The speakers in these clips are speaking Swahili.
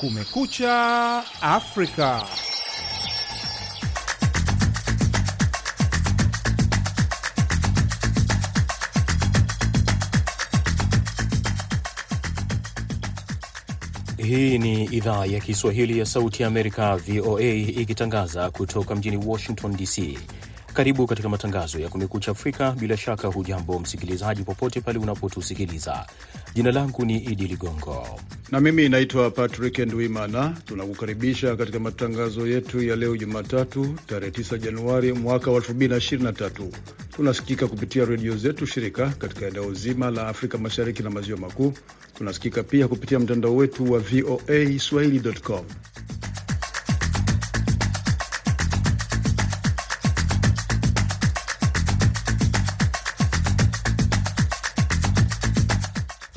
Kumekucha Afrika. Hii ni idhaa ya Kiswahili ya Sauti ya Amerika, VOA, ikitangaza kutoka mjini Washington DC. Karibu katika matangazo ya Kumekucha Afrika. Bila shaka, hujambo msikilizaji, popote pale unapotusikiliza. Jina langu ni Idi Ligongo na mimi naitwa Patrick Ndwimana. Tunakukaribisha katika matangazo yetu ya leo Jumatatu, tarehe 9 Januari mwaka wa 2023. Tunasikika kupitia redio zetu shirika katika eneo zima la Afrika Mashariki na Maziwa Makuu. Tunasikika pia kupitia mtandao wetu wa VOA swahili.com.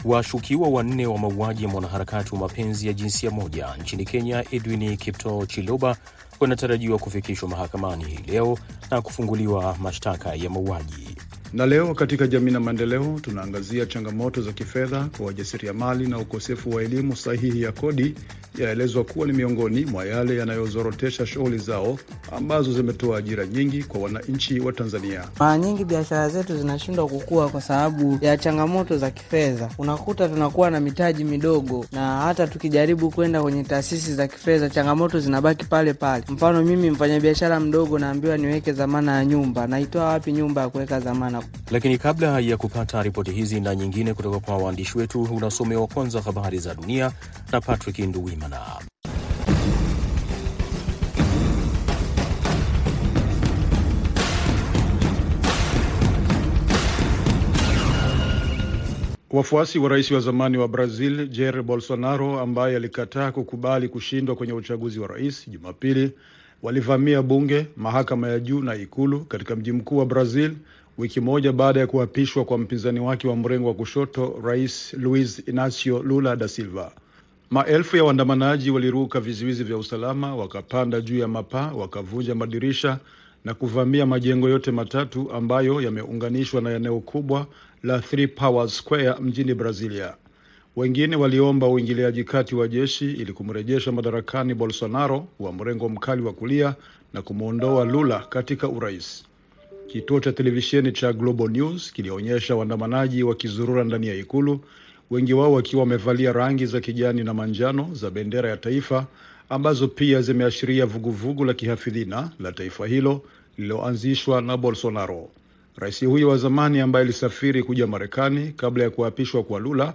Washukiwa wanne wa mauaji ya mwanaharakati wa mapenzi ya jinsia moja nchini Kenya, Edwin Kipto Chiloba, wanatarajiwa kufikishwa mahakamani hii leo na kufunguliwa mashtaka ya mauaji. Na leo katika jamii na maendeleo, tunaangazia changamoto za kifedha kwa wajasiriamali na ukosefu wa elimu sahihi ya kodi yaelezwa kuwa ni miongoni mwa yale yanayozorotesha shughuli zao ambazo zimetoa ajira nyingi kwa wananchi wa Tanzania. Mara nyingi biashara zetu zinashindwa kukua kwa sababu ya changamoto za kifedha. Unakuta tunakuwa na mitaji midogo, na hata tukijaribu kwenda kwenye taasisi za kifedha, changamoto zinabaki pale pale. Mfano, mimi mfanyabiashara mdogo, naambiwa niweke dhamana ya nyumba, naitoa wapi nyumba ya kuweka dhamana? Lakini kabla ya kupata ripoti hizi na nyingine kutoka kwa waandishi wetu, unasomewa kwanza habari za dunia na Patrick Nduwimana. Wafuasi wa rais wa zamani wa Brazil Jair Bolsonaro ambaye alikataa kukubali kushindwa kwenye uchaguzi wa rais Jumapili walivamia bunge, mahakama ya juu na ikulu katika mji mkuu wa Brazil wiki moja baada ya kuapishwa kwa mpinzani wake wa mrengo wa kushoto Rais Luiz Inacio Lula da Silva. Maelfu ya waandamanaji waliruka vizuizi vya usalama, wakapanda juu ya mapaa, wakavunja madirisha na kuvamia majengo yote matatu ambayo yameunganishwa na eneo kubwa la Three Powers Square mjini Brazilia. Wengine waliomba uingiliaji kati wa jeshi ili kumrejesha madarakani Bolsonaro wa mrengo mkali wa kulia na kumwondoa Lula katika urais. Kituo cha televisheni cha Global News kilionyesha waandamanaji wakizurura ndani ya ikulu, wengi wao wakiwa wamevalia rangi za kijani na manjano za bendera ya taifa ambazo pia zimeashiria vuguvugu la kihafidhina la taifa hilo lililoanzishwa na Bolsonaro. Rais huyo wa zamani ambaye alisafiri kuja Marekani kabla ya kuapishwa kwa Lula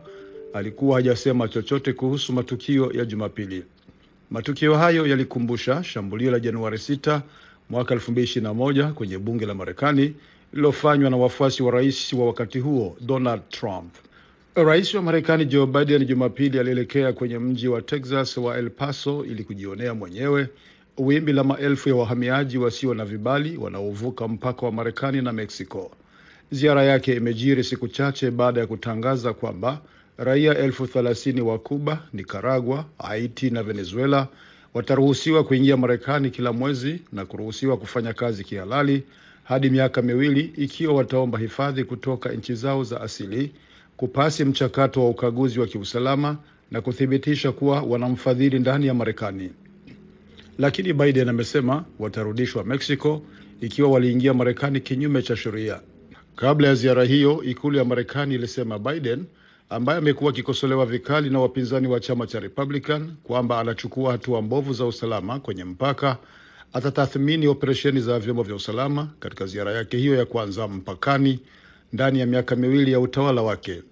alikuwa hajasema chochote kuhusu matukio ya Jumapili. Matukio hayo yalikumbusha shambulio la Januari 6 mwaka 2021 kwenye bunge la Marekani lililofanywa na wafuasi wa rais wa wakati huo Donald Trump. Rais wa Marekani Joe Biden Jumapili alielekea kwenye mji wa Texas wa El Paso ili kujionea mwenyewe wimbi la maelfu ya wahamiaji wasio na vibali wanaovuka mpaka wa Marekani na Mexico. Ziara yake imejiri siku chache baada ya kutangaza kwamba raia elfu thelathini wa Cuba, Nicaragua, Haiti na Venezuela wataruhusiwa kuingia Marekani kila mwezi na kuruhusiwa kufanya kazi kihalali hadi miaka miwili ikiwa wataomba hifadhi kutoka nchi zao za asili, kupasi mchakato wa ukaguzi wa kiusalama na kuthibitisha kuwa wanamfadhili ndani ya Marekani. Lakini Biden amesema watarudishwa Mexico ikiwa waliingia Marekani kinyume cha sheria. Kabla ya ziara hiyo, ikulu ya Marekani ilisema Biden ambaye amekuwa akikosolewa vikali na wapinzani wa chama cha Republican kwamba anachukua hatua mbovu za usalama kwenye mpaka, atatathmini operesheni za vyombo vya usalama katika ziara yake hiyo ya kwanza mpakani ndani ya miaka miwili ya utawala wake.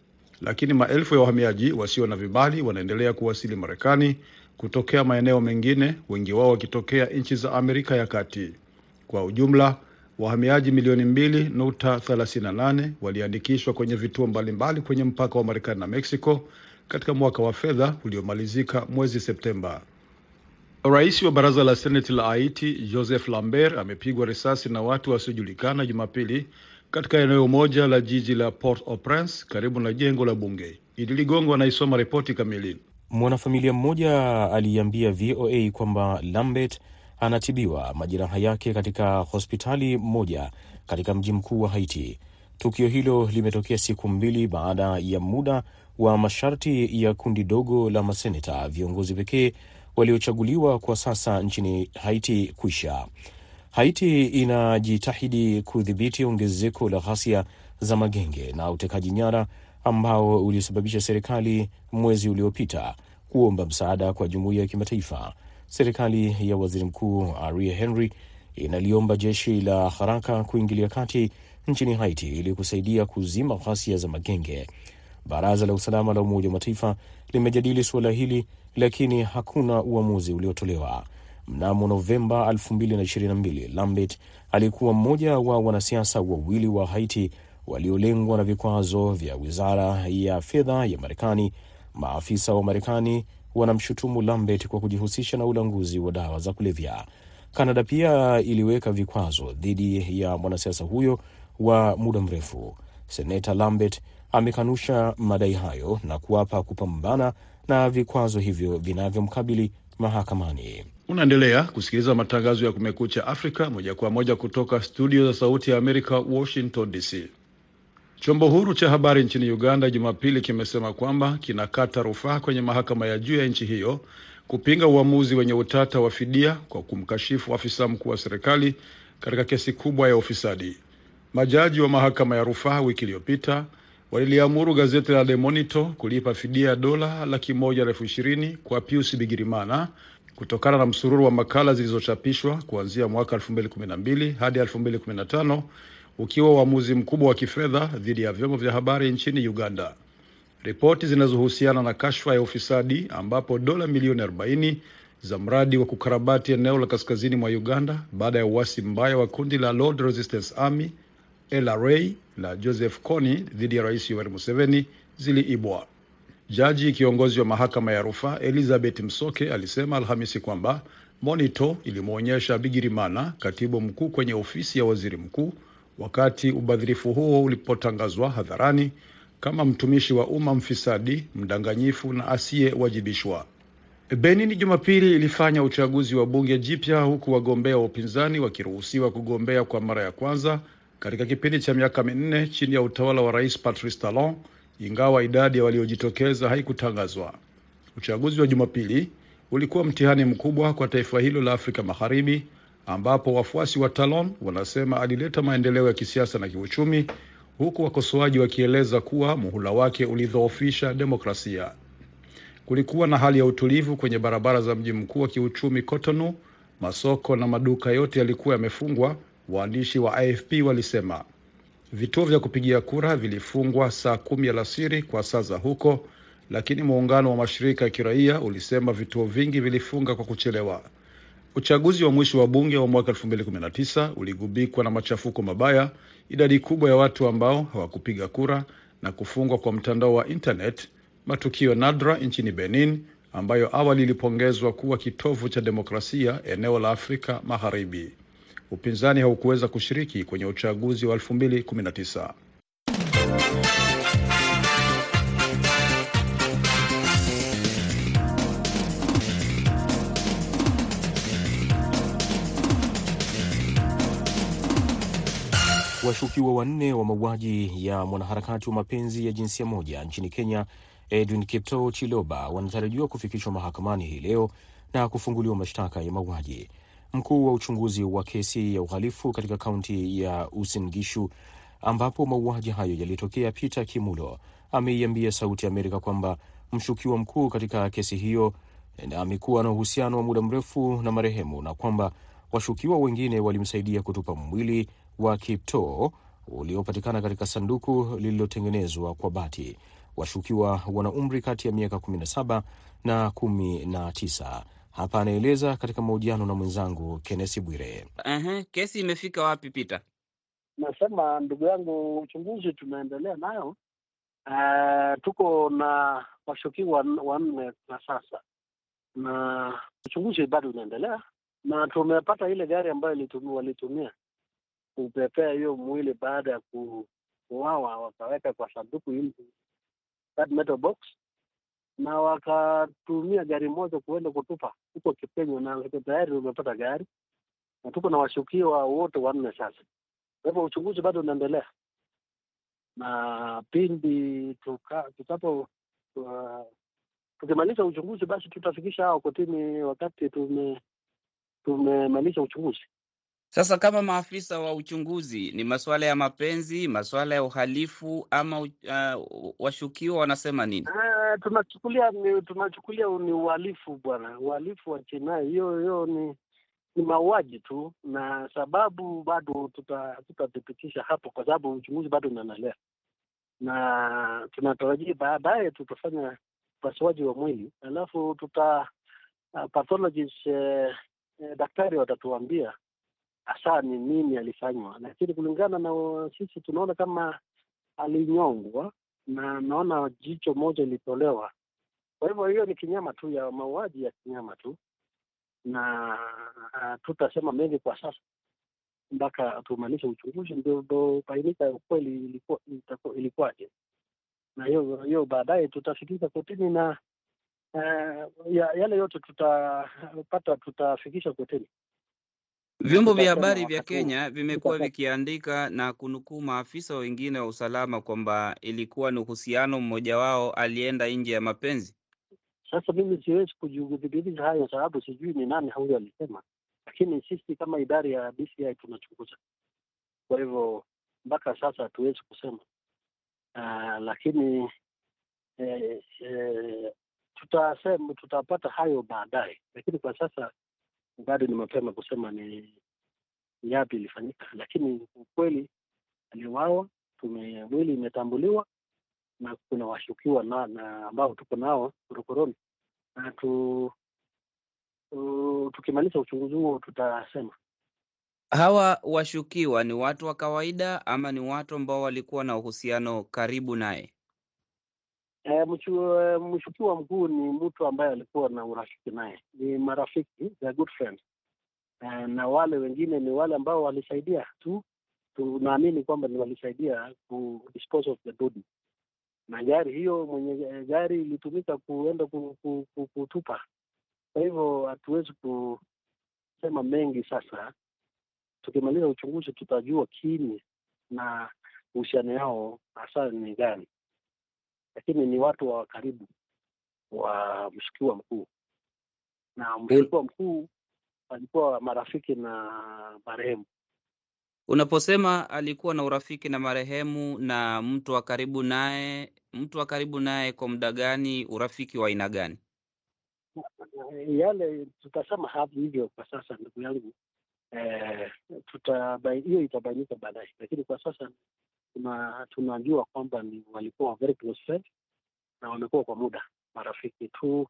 Lakini maelfu ya wahamiaji wasio na vibali wanaendelea kuwasili Marekani kutokea maeneo mengine, wengi wao wakitokea nchi za Amerika ya Kati. Kwa ujumla wahamiaji milioni mbili nukta thelathini na nane waliandikishwa kwenye vituo mbalimbali kwenye mpaka wa Marekani na Mexico katika mwaka wa fedha uliomalizika mwezi Septemba. Rais wa baraza la seneti la Haiti Joseph Lambert amepigwa risasi na watu wasiojulikana Jumapili katika eneo moja la jiji la Port-au-Prince karibu na jengo la bunge. Idi Ligongo anaisoma ripoti kamili. Mwanafamilia mmoja aliambia VOA kwamba Lambert anatibiwa majeraha yake katika hospitali moja katika mji mkuu wa Haiti. Tukio hilo limetokea siku mbili baada ya muda wa masharti ya kundi dogo la maseneta viongozi pekee waliochaguliwa kwa sasa nchini Haiti kuisha. Haiti inajitahidi kudhibiti ongezeko la ghasia za magenge na utekaji nyara ambao ulisababisha serikali mwezi uliopita kuomba msaada kwa jumuiya ya kimataifa. Serikali ya waziri mkuu Ariel Henry inaliomba jeshi la haraka kuingilia kati nchini Haiti ili kusaidia kuzima ghasia za magenge. Baraza la usalama la Umoja wa Mataifa limejadili suala hili, lakini hakuna uamuzi uliotolewa. Mnamo Novemba 2022 Lambert alikuwa mmoja wa wanasiasa wawili wa Haiti waliolengwa na vikwazo vya wizara ya fedha ya Marekani. Maafisa wa Marekani wanamshutumu Lambert kwa kujihusisha na ulanguzi wa dawa za kulevya. Kanada pia iliweka vikwazo dhidi ya mwanasiasa huyo wa muda mrefu. Seneta Lambert amekanusha madai hayo na kuapa kupambana na vikwazo hivyo vinavyomkabili mahakamani. Unaendelea kusikiliza matangazo ya Kumekucha Afrika moja kwa moja kutoka studio za Sauti ya Amerika, Washington DC. Chombo huru cha habari nchini Uganda Jumapili kimesema kwamba kinakata rufaa kwenye mahakama ya juu ya nchi hiyo kupinga uamuzi wenye utata wa fidia kwa kumkashifu afisa mkuu wa serikali katika kesi kubwa ya ufisadi. Majaji wa mahakama ya rufaa wiki iliyopita waliliamuru gazeti la The Monitor kulipa fidia ya dola laki moja elfu ishirini kwa Pius Bigirimana kutokana na msururu wa makala zilizochapishwa kuanzia mwaka 2012 hadi 2015 ukiwa uamuzi mkubwa wa kifedha dhidi ya vyombo vya habari nchini Uganda. Ripoti zinazohusiana na kashfa ya ufisadi ambapo dola milioni 40 za mradi wa kukarabati eneo la kaskazini mwa Uganda baada ya uasi mbaya wa kundi la Lord Resistance Army LRA la Joseph Kony dhidi ya Rais Yoweri Museveni ziliibwa. Jaji kiongozi wa mahakama ya rufaa Elizabeth Msoke alisema Alhamisi kwamba Monito ilimwonyesha Bigirimana, katibu mkuu kwenye ofisi ya waziri mkuu, wakati ubadhirifu huo ulipotangazwa hadharani kama mtumishi wa umma mfisadi, mdanganyifu na asiyewajibishwa. Benin Jumapili ilifanya uchaguzi wa bunge jipya huku wagombea wa upinzani wakiruhusiwa kugombea kwa mara ya kwanza katika kipindi cha miaka minne chini ya utawala wa Rais Patrice Talon, ingawa idadi ya waliojitokeza haikutangazwa. Uchaguzi wa Jumapili ulikuwa mtihani mkubwa kwa taifa hilo la Afrika Magharibi, ambapo wafuasi wa Talon wanasema alileta maendeleo ya kisiasa na kiuchumi, huku wakosoaji wakieleza kuwa muhula wake ulidhoofisha demokrasia. Kulikuwa na hali ya utulivu kwenye barabara za mji mkuu wa kiuchumi Cotonou. Masoko na maduka yote yalikuwa yamefungwa, waandishi wa AFP walisema. Vituo vya kupigia kura vilifungwa saa kumi alasiri kwa saa za huko, lakini muungano wa mashirika ya kiraia ulisema vituo vingi vilifunga kwa kuchelewa. Uchaguzi wa mwisho wa bunge wa mwaka 2019 uligubikwa na machafuko mabaya, idadi kubwa ya watu ambao hawakupiga kura na kufungwa kwa mtandao wa internet, matukio nadra nchini Benin ambayo awali ilipongezwa kuwa kitovu cha demokrasia eneo la Afrika Magharibi. Upinzani haukuweza kushiriki kwenye uchaguzi wa 2019. Washukiwa wanne wa mauaji ya mwanaharakati wa mapenzi ya jinsia moja nchini Kenya Edwin Kiptoo Chiloba wanatarajiwa kufikishwa mahakamani hii leo na kufunguliwa mashtaka ya mauaji. Mkuu wa uchunguzi wa kesi ya uhalifu katika kaunti ya Uasin Gishu ambapo mauaji hayo yalitokea, Peter Kimulo ameiambia Sauti ya Amerika kwamba mshukiwa mkuu katika kesi hiyo amekuwa na uhusiano wa muda mrefu na marehemu na kwamba washukiwa wengine walimsaidia kutupa mwili wa Kiptoo uliopatikana katika sanduku lililotengenezwa kwa bati. Washukiwa wana umri kati ya miaka 17 na 19. Hapa anaeleza katika mahojiano na mwenzangu Kennesi Bwire. Ehe, kesi imefika wapi Peter? Nasema ndugu yangu, uchunguzi tunaendelea nayo. Uh, tuko na washukiwa wanne kwa sasa, na uchunguzi bado unaendelea, na tumepata ile gari ambayo walitumia kupepea hiyo mwili baada ya kuuawa, wakaweka kwa sanduku metal box, na wakatumia gari moja kuenda kutupa huko Kipenyo, na tayari tumepata gari na tuko na washukiwa wote wanne sasa. Kwa hivyo uchunguzi bado unaendelea. na pindi tutapo uh, tukimaliza uchunguzi basi tutafikisha hao kotini wakati tume tumemaliza uchunguzi. Sasa kama maafisa wa uchunguzi, ni masuala ya mapenzi, masuala ya uhalifu ama uh, washukiwa wanasema nini? Uh, tunachukulia ni tunachukulia ni uhalifu bwana, uhalifu wa jinai. Hiyo hiyo ni ni mauaji tu, na sababu bado tuta- tutathibitisha hapo, kwa sababu uchunguzi bado unaendelea, na tunatarajia baadaye tutafanya upasuaji wa mwili, alafu tuta uh, pathologist eh, eh, daktari watatuambia hasa ni nini alifanywa, lakini kulingana na sisi tunaona kama alinyongwa na naona jicho moja ilitolewa. Kwa hivyo hiyo ni kinyama tu ya mauaji ya kinyama tu, na uh, tutasema mengi kwa sasa mpaka tumalize uchunguzi, ndio ndio bainika ukweli ilikuwa na hiyo hiyo baadaye tutafikisha kotini na uh, ya, yale yote tutapata tutafikisha kotini. Vyombo vya habari vya. Kenya vimekuwa vikiandika na kunukuu maafisa wengine wa usalama kwamba ilikuwa ni uhusiano mmoja wao alienda nje ya mapenzi. Sasa mimi siwezi kujithibitisha hayo, sababu sijui ni nani huyo alisema, lakini sisi kama idara ya DCI tunachunguza. Kwa hivyo mpaka sasa hatuwezi kusema uh, lakini eh, eh, tutasema tutapata hayo baadaye, lakini kwa sasa bado ni mapema kusema ni yapi ilifanyika, lakini ukweli aliwawa mwili imetambuliwa na kuna washukiwa na, na ambao tuko nao korokoroni na tu, tu, tukimaliza uchunguzi huo tutasema. Hawa washukiwa ni watu wa kawaida ama ni watu ambao walikuwa na uhusiano karibu naye? E, mshukiwa mkuu ni mtu ambaye alikuwa na urafiki naye, ni marafiki, the good friends. E, na wale wengine ni wale ambao walisaidia tu, tunaamini kwamba ni walisaidia ku dispose of the body, na gari hiyo mwenye gari ilitumika kuenda ku, ku, ku, kutupa. Kwa hivyo hatuwezi kusema mengi sasa. Tukimaliza uchunguzi tutajua kini na uhusiano yao hasa ni gani lakini ni watu wa karibu wa mshukiwa mkuu, na mshukiwa mkuu alikuwa marafiki na marehemu. Unaposema alikuwa na urafiki na marehemu na mtu wa karibu naye, mtu wa karibu naye kwa muda gani? Urafiki wa aina gani? Yale tutasema hapo hivyo kwa sasa, ndugu yangu eh, tuta hiyo itabainika baadaye, lakini kwa sasa tuna tunajua kwamba ni walikuwa very close friend, na wamekuwa kwa muda marafiki tu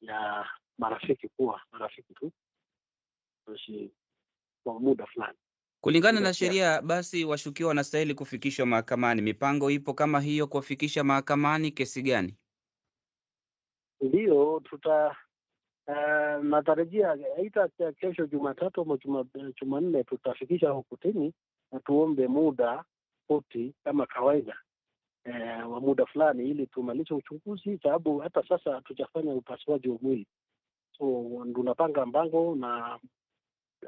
ya marafiki kuwa marafiki tu Kushi, kwa muda fulani. Kulingana na sheria, basi washukiwa wanastahili kufikishwa mahakamani. Mipango ipo kama hiyo kuwafikisha mahakamani? Kesi gani? Ndiyo, tuta uh, natarajia aita kesho Jumatatu ama Jumanne tutafikisha huko kotini na tuombe muda koti kama kawaida eh, wa muda fulani ili tumalize uchunguzi, sababu hata sasa hatujafanya upasuaji wa mwili, so tunapanga mpango na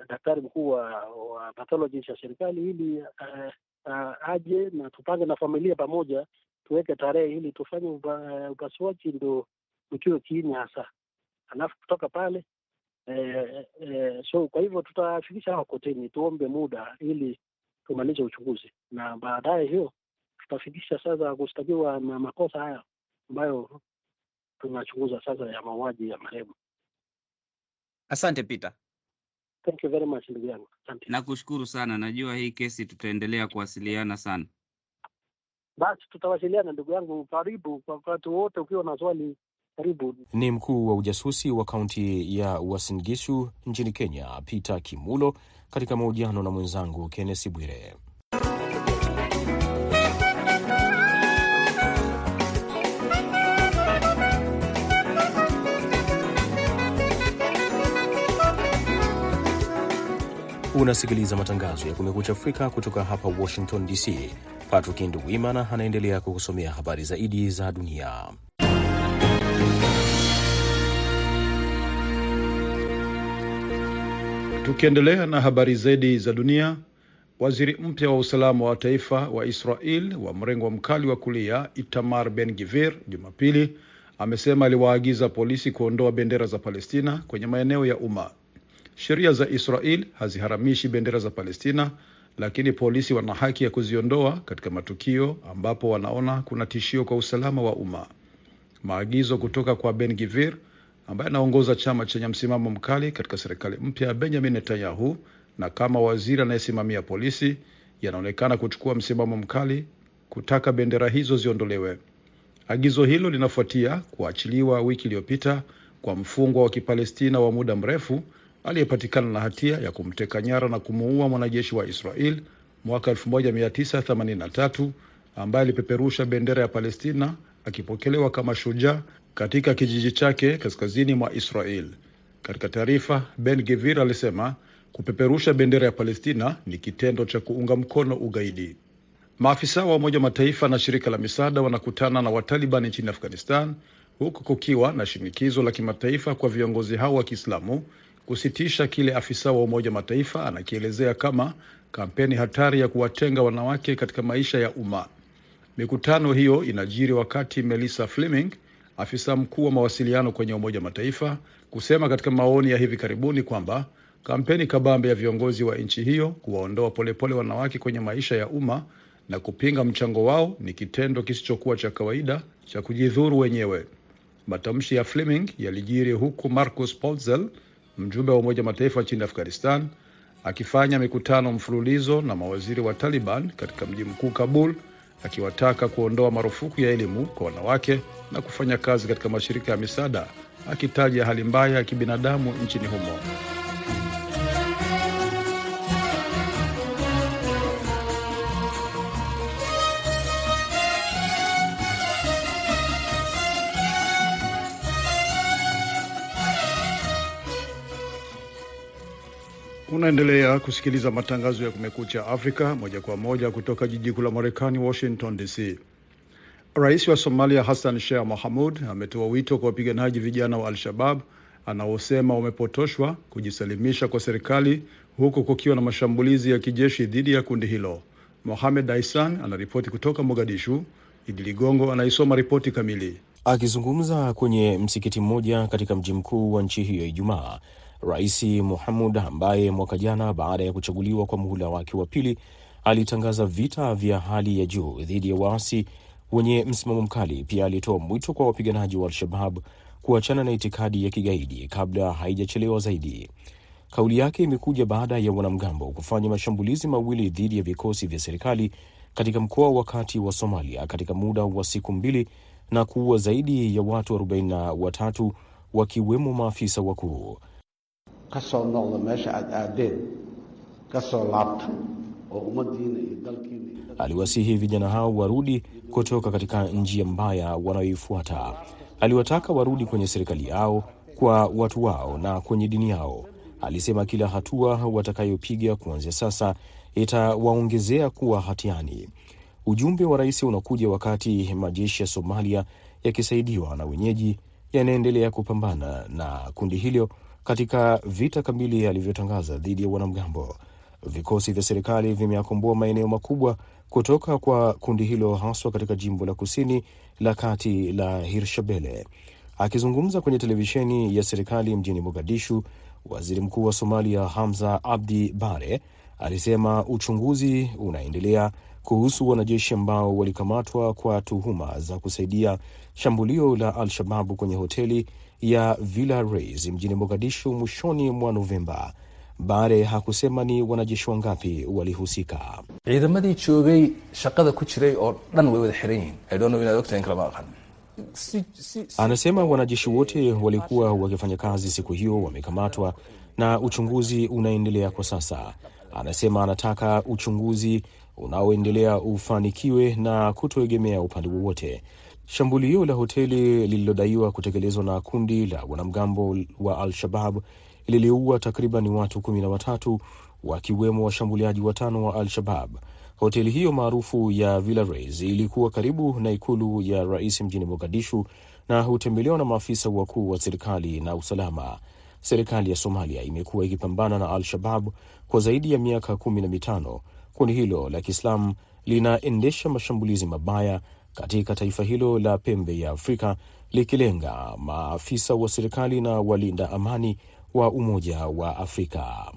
daktari mkuu wa, wa pathologist ya serikali ili uh, uh, aje na tupange na familia pamoja, tuweke tarehe ili tufanye upa, upasuaji ndo tujue kiini hasa, alafu kutoka pale eh, eh, so kwa hivyo tutafikisha hawa kotini, tuombe muda ili tumalize uchunguzi, na baadaye hiyo tutafikisha sasa kushtakiwa na makosa haya ambayo tunachunguza sasa ya mauaji ya marehemu. Asante Peter, Thank you very much ndugu yangu, asante. nakushukuru sana. Najua hii kesi tutaendelea kuwasiliana sana. Basi tutawasiliana ndugu yangu, karibu kwa wakati wote. Ukiwa na swali, karibu. Ni mkuu wa ujasusi wa kaunti ya Uasin Gishu nchini Kenya, Peter Kimulo, katika mahojiano na mwenzangu Kennesi Bwire. Unasikiliza matangazo ya Kumekucha Afrika kutoka hapa Washington DC. Patrick Nduwimana anaendelea kukusomea habari zaidi za dunia. Tukiendelea na habari zaidi za dunia, Waziri mpya wa usalama wa taifa wa Israel wa mrengo mkali wa kulia Itamar Ben Gvir Jumapili amesema aliwaagiza polisi kuondoa bendera za Palestina kwenye maeneo ya umma. Sheria za Israel haziharamishi bendera za Palestina, lakini polisi wana haki ya kuziondoa katika matukio ambapo wanaona kuna tishio kwa usalama wa umma. Maagizo kutoka kwa Ben Gvir ambaye anaongoza chama chenye msimamo mkali katika serikali mpya ya Benjamin Netanyahu na kama waziri anayesimamia polisi yanaonekana kuchukua msimamo mkali kutaka bendera hizo ziondolewe. Agizo hilo linafuatia kuachiliwa wiki iliyopita kwa mfungwa wa Kipalestina wa muda mrefu aliyepatikana na hatia ya kumteka nyara na kumuua mwanajeshi wa Israel mwaka 1983 ambaye alipeperusha bendera ya Palestina akipokelewa kama shujaa katika kijiji chake kaskazini mwa Israel. Katika taarifa, Ben Gvir alisema kupeperusha bendera ya Palestina ni kitendo cha kuunga mkono ugaidi. Maafisa wa Umoja Mataifa na shirika la misaada wanakutana na Wataliban nchini Afghanistan, huku kukiwa na shinikizo la kimataifa kwa viongozi hao wa Kiislamu kusitisha kile afisa wa Umoja Mataifa anakielezea kama kampeni hatari ya kuwatenga wanawake katika maisha ya umma. Mikutano hiyo inajiri wakati Melissa Fleming, afisa mkuu wa mawasiliano kwenye Umoja Mataifa, kusema katika maoni ya hivi karibuni kwamba kampeni kabambe ya viongozi wa nchi hiyo kuwaondoa polepole wanawake kwenye maisha ya umma na kupinga mchango wao ni kitendo kisichokuwa cha kawaida cha kujidhuru wenyewe. Matamshi ya Fleming yalijiri huku Marcus Polzel, mjumbe wa Umoja Mataifa nchini Afghanistan, akifanya mikutano mfululizo na mawaziri wa Taliban katika mji mkuu Kabul, akiwataka kuondoa marufuku ya elimu kwa wanawake na kufanya kazi katika mashirika ya misaada, akitaja hali mbaya ya kibinadamu nchini humo. Unaendelea kusikiliza matangazo ya Kumekucha Afrika moja kwa moja kutoka jiji kuu la Marekani, Washington DC. Rais wa Somalia Hassan Sheikh Mohamud ametoa wito kwa wapiganaji vijana wa Al-Shabab anaosema wamepotoshwa kujisalimisha kwa serikali huku kukiwa na mashambulizi ya kijeshi dhidi ya kundi hilo. Mohamed Aisan anaripoti kutoka Mogadishu. Idi Ligongo anaisoma ripoti kamili. Akizungumza kwenye msikiti mmoja katika mji mkuu wa nchi hiyo Ijumaa, Rais Muhamud ambaye mwaka jana baada ya kuchaguliwa kwa muhula wake wa pili alitangaza vita vya hali ya juu dhidi ya waasi wenye msimamo mkali, pia alitoa mwito kwa wapiganaji wa Al-Shabab kuachana na itikadi ya kigaidi kabla haijachelewa zaidi. Kauli yake imekuja baada ya wanamgambo kufanya mashambulizi mawili dhidi ya vikosi vya serikali katika mkoa wa kati wa Somalia katika muda wa siku mbili na kuua zaidi ya watu 43 wakiwemo maafisa wakuu. Kasoo noqda meesha aad aadeen kasoo laabta oo ummaddiina iyo dalkiina Aliwasihi vijana hao warudi kutoka katika njia mbaya wanayoifuata. Aliwataka warudi kwenye serikali yao, kwa watu wao na kwenye dini yao. Alisema kila hatua watakayopiga kuanzia sasa itawaongezea kuwa hatiani. Ujumbe wa rais unakuja wakati majeshi ya Somalia yakisaidiwa na wenyeji yanaendelea kupambana na kundi hilo katika vita kamili alivyotangaza dhidi ya wanamgambo. Vikosi vya serikali vimeakomboa maeneo makubwa kutoka kwa kundi hilo, haswa katika jimbo la kusini la kati la Hirshabelle. Akizungumza kwenye televisheni ya serikali mjini Mogadishu, waziri mkuu wa Somalia Hamza Abdi Bare alisema uchunguzi unaendelea kuhusu wanajeshi ambao walikamatwa kwa tuhuma za kusaidia shambulio la Al-Shababu kwenye hoteli ya Villa Reis mjini Mogadishu mwishoni mwa Novemba. Bare hakusema ni wanajeshi wangapi walihusika. ciidamadii joogay shaqada ku jiray oo dhan way wada xiran yihiin I don't know inaad ogtahay in kalama aqan. Anasema wanajeshi wote walikuwa wakifanya kazi siku hiyo wamekamatwa na uchunguzi unaendelea kwa sasa. Anasema anataka uchunguzi unaoendelea ufanikiwe na kutoegemea upande wowote. Shambulio la hoteli lililodaiwa kutekelezwa na kundi la wanamgambo wa Al-Shabab liliua takriban watu kumi na watatu wakiwemo washambuliaji watano wa Al-Shabab. Hoteli hiyo maarufu ya Villa ilikuwa karibu na ikulu ya rais mjini Mogadishu na hutembelewa na maafisa wakuu wa serikali na usalama. Serikali ya Somalia imekuwa ikipambana na Al-Shabab kwa zaidi ya miaka kumi na mitano kundi hilo la Kiislamu linaendesha mashambulizi mabaya katika taifa hilo la pembe ya Afrika likilenga maafisa wa serikali na walinda amani wa Umoja wa Afrika.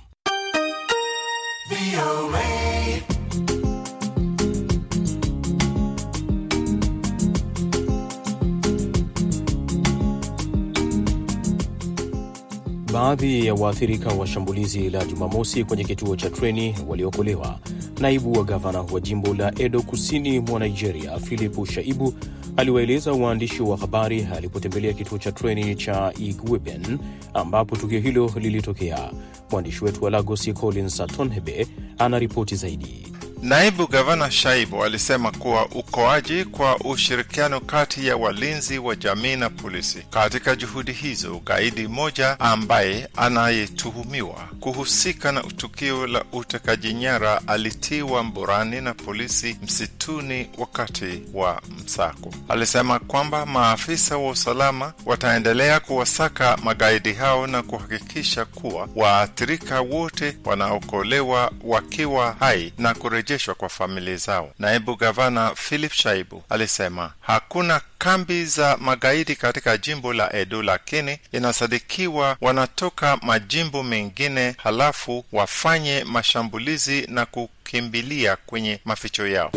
Baadhi ya waathirika wa shambulizi la Jumamosi kwenye kituo cha treni waliokolewa. Naibu wa gavana wa jimbo la Edo kusini mwa Nigeria, Philipu Shaibu aliwaeleza waandishi wa habari alipotembelea kituo cha treni cha Igueben ambapo tukio hilo lilitokea. Mwandishi wetu wa Lagos Collins Atonhebe ana ripoti zaidi. Naibu gavana Shaibu alisema kuwa ukoaji kwa ushirikiano kati ya walinzi wa jamii na polisi. Katika juhudi hizo, gaidi mmoja ambaye anayetuhumiwa kuhusika na tukio la utekaji nyara alitiwa mborani na polisi msituni wakati wa msako. Alisema kwamba maafisa wa usalama wataendelea kuwasaka magaidi hao na kuhakikisha kuwa waathirika wote wanaokolewa wakiwa hai na kurejeshwa kwa familia zao. Naibu gavana Philip Shaibu alisema hakuna kambi za magaidi katika jimbo la Edo, lakini inasadikiwa wanatoka majimbo mengine halafu wafanye mashambulizi na kukimbilia kwenye maficho yao.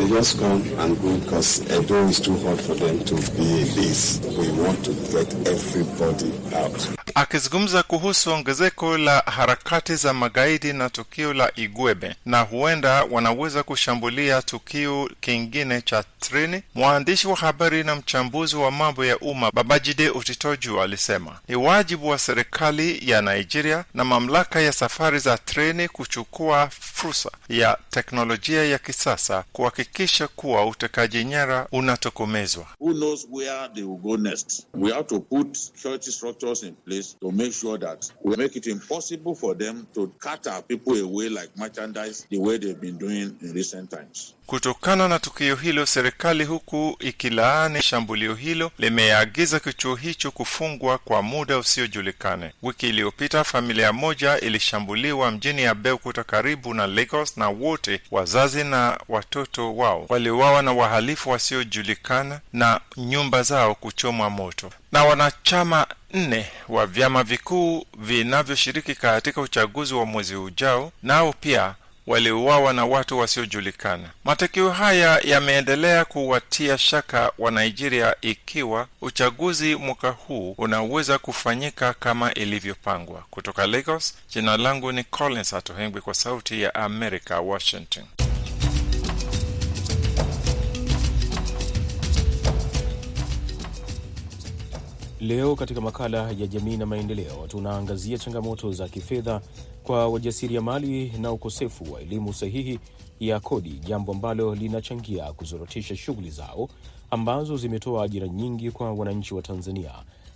Akizungumza kuhusu ongezeko la harakati za magaidi na tukio la Igwebe na huenda wanaweza kushambulia tukio kingine cha treni, mwandishi wa habari na mchambuzi wa mambo ya umma Babajide Utitoju alisema ni wajibu wa serikali ya Nigeria na mamlaka ya safari za treni kuchukua fursa ya teknolojia ya kisasa kuhakikisha kuwa utekaji nyara unatokomezwa. Sure that we make it impossible for them to cut people away like Kutokana na tukio hilo, serikali huku ikilaani shambulio hilo, limeagiza kichuo hicho kufungwa kwa muda usiojulikane. Wiki iliyopita familia moja ilishambuliwa mjini Abeokuta karibu na Lagos, na wote wazazi na watoto wao waliuawa na wahalifu wasiojulikana na nyumba zao kuchomwa moto. Na wanachama nne wa vyama vikuu vinavyoshiriki katika uchaguzi wa mwezi ujao nao pia waliuawa na watu wasiojulikana. Matokeo haya yameendelea kuwatia shaka wa Nigeria ikiwa uchaguzi mwaka huu unaweza kufanyika kama ilivyopangwa. Kutoka Lagos, jina langu ni Collins Atohengwi kwa Sauti ya America, Washington. Leo katika makala ya jamii na maendeleo tunaangazia changamoto za kifedha kwa wajasiriamali na ukosefu wa elimu sahihi ya kodi, jambo ambalo linachangia kuzorotisha shughuli zao ambazo zimetoa ajira nyingi kwa wananchi wa Tanzania,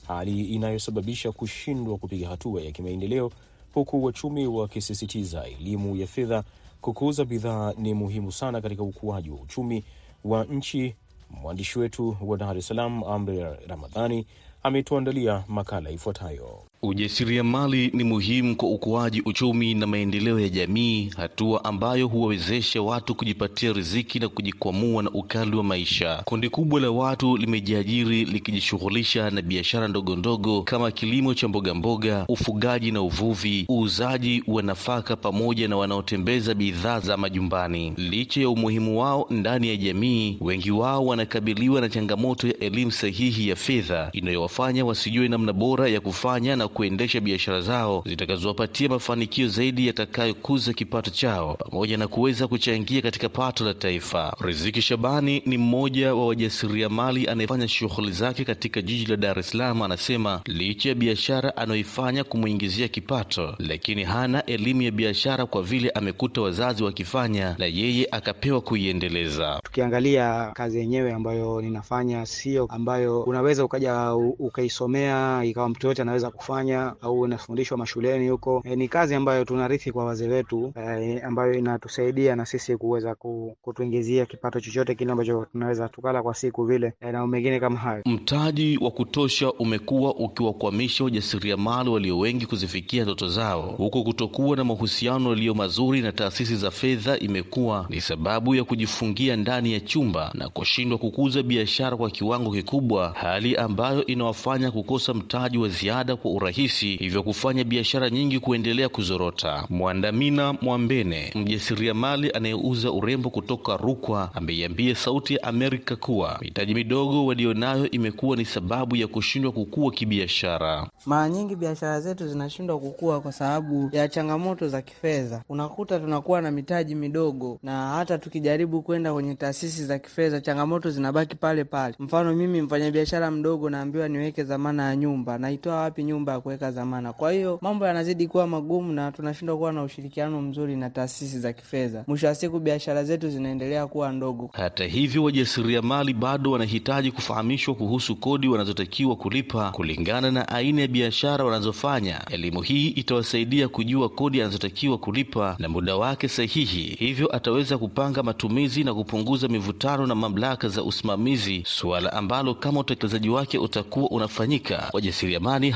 hali inayosababisha kushindwa kupiga hatua ya kimaendeleo, huku wachumi wakisisitiza elimu ya fedha. Kukuza bidhaa ni muhimu sana katika ukuaji wa uchumi wa nchi. Mwandishi wetu wa Dar es Salaam, Amri Ramadhani, ametuandalia makala ifuatayo. Ujasiriamali ni muhimu kwa ukuaji uchumi na maendeleo ya jamii, hatua ambayo huwawezesha watu kujipatia riziki na kujikwamua na ukali wa maisha. Kundi kubwa la watu limejiajiri likijishughulisha na biashara ndogo ndogo kama kilimo cha mboga mboga, ufugaji na uvuvi, uuzaji wa nafaka, pamoja na wanaotembeza bidhaa za majumbani. Licha ya umuhimu wao ndani ya jamii, wengi wao wanakabiliwa na changamoto ya elimu sahihi ya fedha inayowafanya wasijue namna bora ya kufanya na kuendesha biashara zao zitakazowapatia mafanikio zaidi yatakayokuza kipato chao pamoja na kuweza kuchangia katika pato la taifa. Riziki Shabani ni mmoja wa wajasiriamali anayefanya shughuli zake katika jiji la Dar es Salaam. Anasema licha ya biashara anayoifanya kumwingizia kipato, lakini hana elimu ya biashara kwa vile amekuta wazazi wakifanya na yeye akapewa kuiendeleza. Tukiangalia kazi yenyewe ambayo ninafanya, sio ambayo unaweza ukaja ukaisomea ikawa mtu yoyote anaweza kufanya tunafanya au inafundishwa mashuleni huko. E, ni kazi ambayo tunarithi kwa wazee wetu e, ambayo inatusaidia na sisi kuweza kutuingizia kipato chochote kile ambacho tunaweza tukala kwa siku vile e, na mengine kama hayo. Mtaji wa kutosha umekuwa ukiwakwamisha wajasiriamali walio wengi kuzifikia ndoto zao, huku kutokuwa na mahusiano yaliyo mazuri na taasisi za fedha imekuwa ni sababu ya kujifungia ndani ya chumba na kushindwa kukuza biashara kwa kiwango kikubwa, hali ambayo inawafanya kukosa mtaji wa ziada kwa urahisi, hivyo kufanya biashara nyingi kuendelea kuzorota. Mwandamina Mwambene, mjasiriamali anayeuza urembo kutoka Rukwa, ameiambia Sauti ya Amerika kuwa mitaji midogo walionayo imekuwa ni sababu ya kushindwa kukua kibiashara. Mara nyingi biashara zetu zinashindwa kukua kwa sababu ya changamoto za kifedha. Unakuta tunakuwa na mitaji midogo, na hata tukijaribu kwenda kwenye taasisi za kifedha, changamoto zinabaki pale pale. Mfano, mimi mfanyabiashara mdogo, naambiwa niweke dhamana ya nyumba, naitoa wapi nyumba ya kuweka dhamana? Kwa hiyo mambo yanazidi kuwa magumu na tunashindwa kuwa na ushirikiano mzuri na taasisi za kifedha. Mwisho wa siku biashara zetu zinaendelea kuwa ndogo. Hata hivyo, wajasiriamali bado wanahitaji kufahamishwa kuhusu kodi wanazotakiwa kulipa kulingana na aina ya biashara wanazofanya. Elimu hii itawasaidia kujua kodi anazotakiwa kulipa na muda wake sahihi, hivyo ataweza kupanga matumizi na kupunguza mivutano na mamlaka za usimamizi, suala ambalo kama utekelezaji wake utakuwa unafanyika, wajasiriamali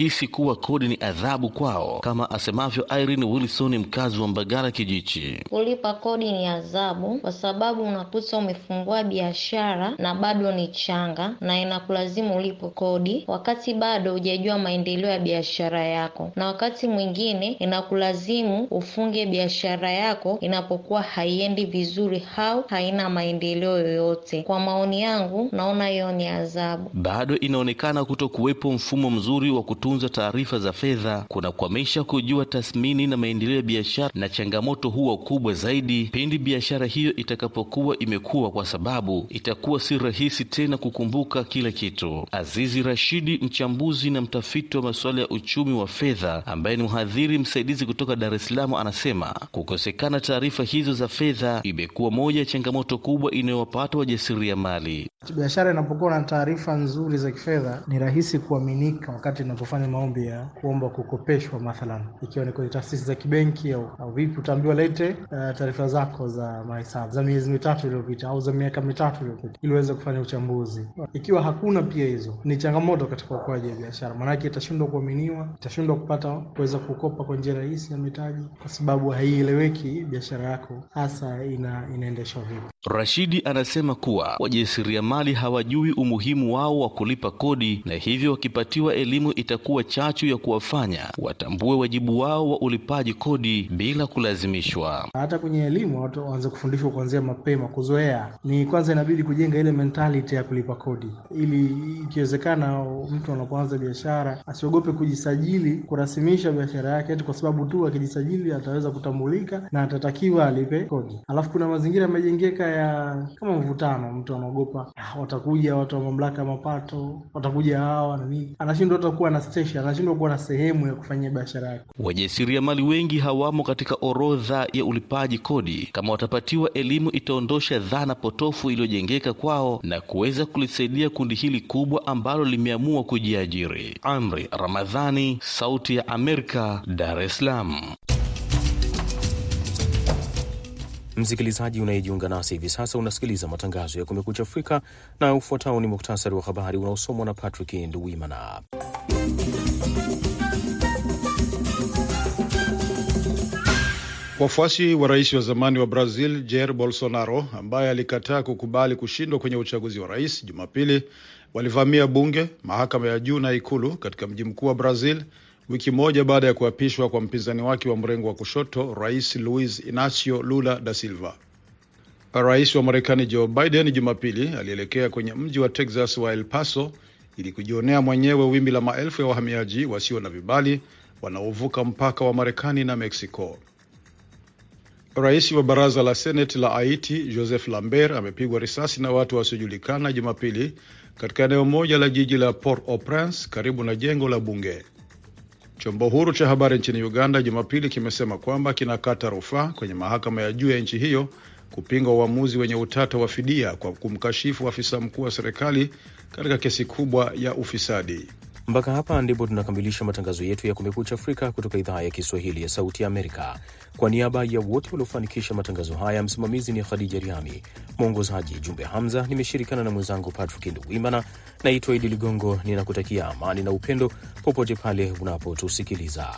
hawatahisi kuwa kodi ni adhabu kwao, kama asemavyo Irene Wilson, mkazi wa Mbagala Kijichi. Kulipa kodi ni adhabu kwa sababu unakuta umefungua biashara na bado ni changa na inakulazimu ulipe kodi wakati bado hujajua maendeleo ya biashara yako, na wakati mwingine inakulazimu ufunge biashara yako inapokuwa haiendi vizuri au haina maendeleo yoyote. Kwa maoni yangu, naona hiyo ni adhabu. Bado inaonekana kuto kuwepo mfumo mzuri wa kutunza taarifa za fedha kunakwamisha kujua tathmini na maendeleo ya biashara, na changamoto huwa kubwa zaidi pindi biashara hiyo itakapokuwa imekuwa, kwa sababu itakuwa si rahisi tena kukumbuka kila kitu. Azizi Rashidi, mchambuzi na mtafiti wa masuala ya uchumi wa fedha, ambaye ni mhadhiri msaidizi kutoka Dar es Salaam, anasema kukosekana taarifa hizo za fedha imekuwa moja ya changamoto kubwa inayowapata wajasiriamali. Biashara inapokuwa na taarifa nzuri za kifedha, ni rahisi kuaminika wakati inapofanya maombi ya kuomba kukopeshwa, mathalan ikiwa ni kwenye taasisi za kibenki au, au vipi, utaambiwa lete uh, taarifa zako za mahesabu za miezi mitatu iliyopita au za miaka mitatu iliyopita ili uweze kufanya uchambuzi. Ikiwa hakuna pia hizo, ni changamoto katika ukuaji wa biashara, maanake itashindwa kuaminiwa, itashindwa kupata kuweza kukopa kwa njia rahisi ya mitaji, kwa sababu haieleweki biashara yako hasa ina, inaendeshwa vipi. Rashidi anasema kuwa wajasiriamali hawajui umuhimu wao wa kulipa kodi, na hivyo wakipatiwa elimu itakuwa chachu ya kuwafanya watambue wajibu wao wa ulipaji kodi bila kulazimishwa. Hata kwenye elimu watu waanze kufundishwa kuanzia mapema, kuzoea. Ni kwanza inabidi kujenga ile mentality ya kulipa kodi, ili ikiwezekana mtu anapoanza biashara asiogope kujisajili, kurasimisha biashara yake eti kwa sababu tu akijisajili ataweza kutambulika na atatakiwa alipe kodi. Alafu kuna mazingira yamejengeka ya kama mvutano, mtu anaogopa watakuja watu wa mamlaka ya mapato, watakuja hawa na nini, anashindwa hata kuwa na station, anashindwa kuwa na sehemu ya kufanyia biashara yake. Wajasiriamali wengi hawamo katika orodha ya ulipaji kodi. Kama watapatiwa elimu, itaondosha dhana potofu iliyojengeka kwao na kuweza kulisaidia kundi hili kubwa ambalo limeamua kujiajiri. Amri Ramadhani, Sauti ya Amerika, Dar es Salaam. Msikilizaji unayejiunga nasi hivi sasa, unasikiliza matangazo ya Kumekucha Afrika na ufuatao ni muktasari wa habari unaosomwa na Patrick Nduwimana. Wafuasi wa rais wa zamani wa Brazil Jair Bolsonaro ambaye alikataa kukubali kushindwa kwenye uchaguzi wa rais Jumapili walivamia bunge, mahakama ya juu na ikulu katika mji mkuu wa Brazil wiki moja baada ya kuapishwa kwa mpinzani wake wa mrengo wa kushoto Rais Luis Inacio Lula da Silva. Rais wa Marekani Joe Biden Jumapili alielekea kwenye mji wa Texas wa El Paso ili kujionea mwenyewe wimbi la maelfu ya wahamiaji wasio na vibali wanaovuka mpaka wa Marekani na Mexico. Rais wa baraza la seneti la Haiti Joseph Lambert amepigwa risasi na watu wasiojulikana Jumapili katika eneo moja la jiji la Port-au-Prince karibu na jengo la bunge. Chombo huru cha habari nchini Uganda Jumapili kimesema kwamba kinakata rufaa kwenye mahakama ya juu ya nchi hiyo kupinga uamuzi wenye utata wa fidia kwa kumkashifu afisa mkuu wa serikali katika kesi kubwa ya ufisadi. Mpaka hapa ndipo tunakamilisha matangazo yetu ya Kumekucha Afrika kutoka idhaa ya Kiswahili ya Sauti ya Amerika. Kwa niaba ya wote waliofanikisha matangazo haya, msimamizi ni Khadija Riami, mwongozaji Jumbe Hamza. Nimeshirikiana na mwenzangu Patrick Nduwimana. Naitwa Idi Ligongo, ninakutakia amani na upendo popote pale unapotusikiliza.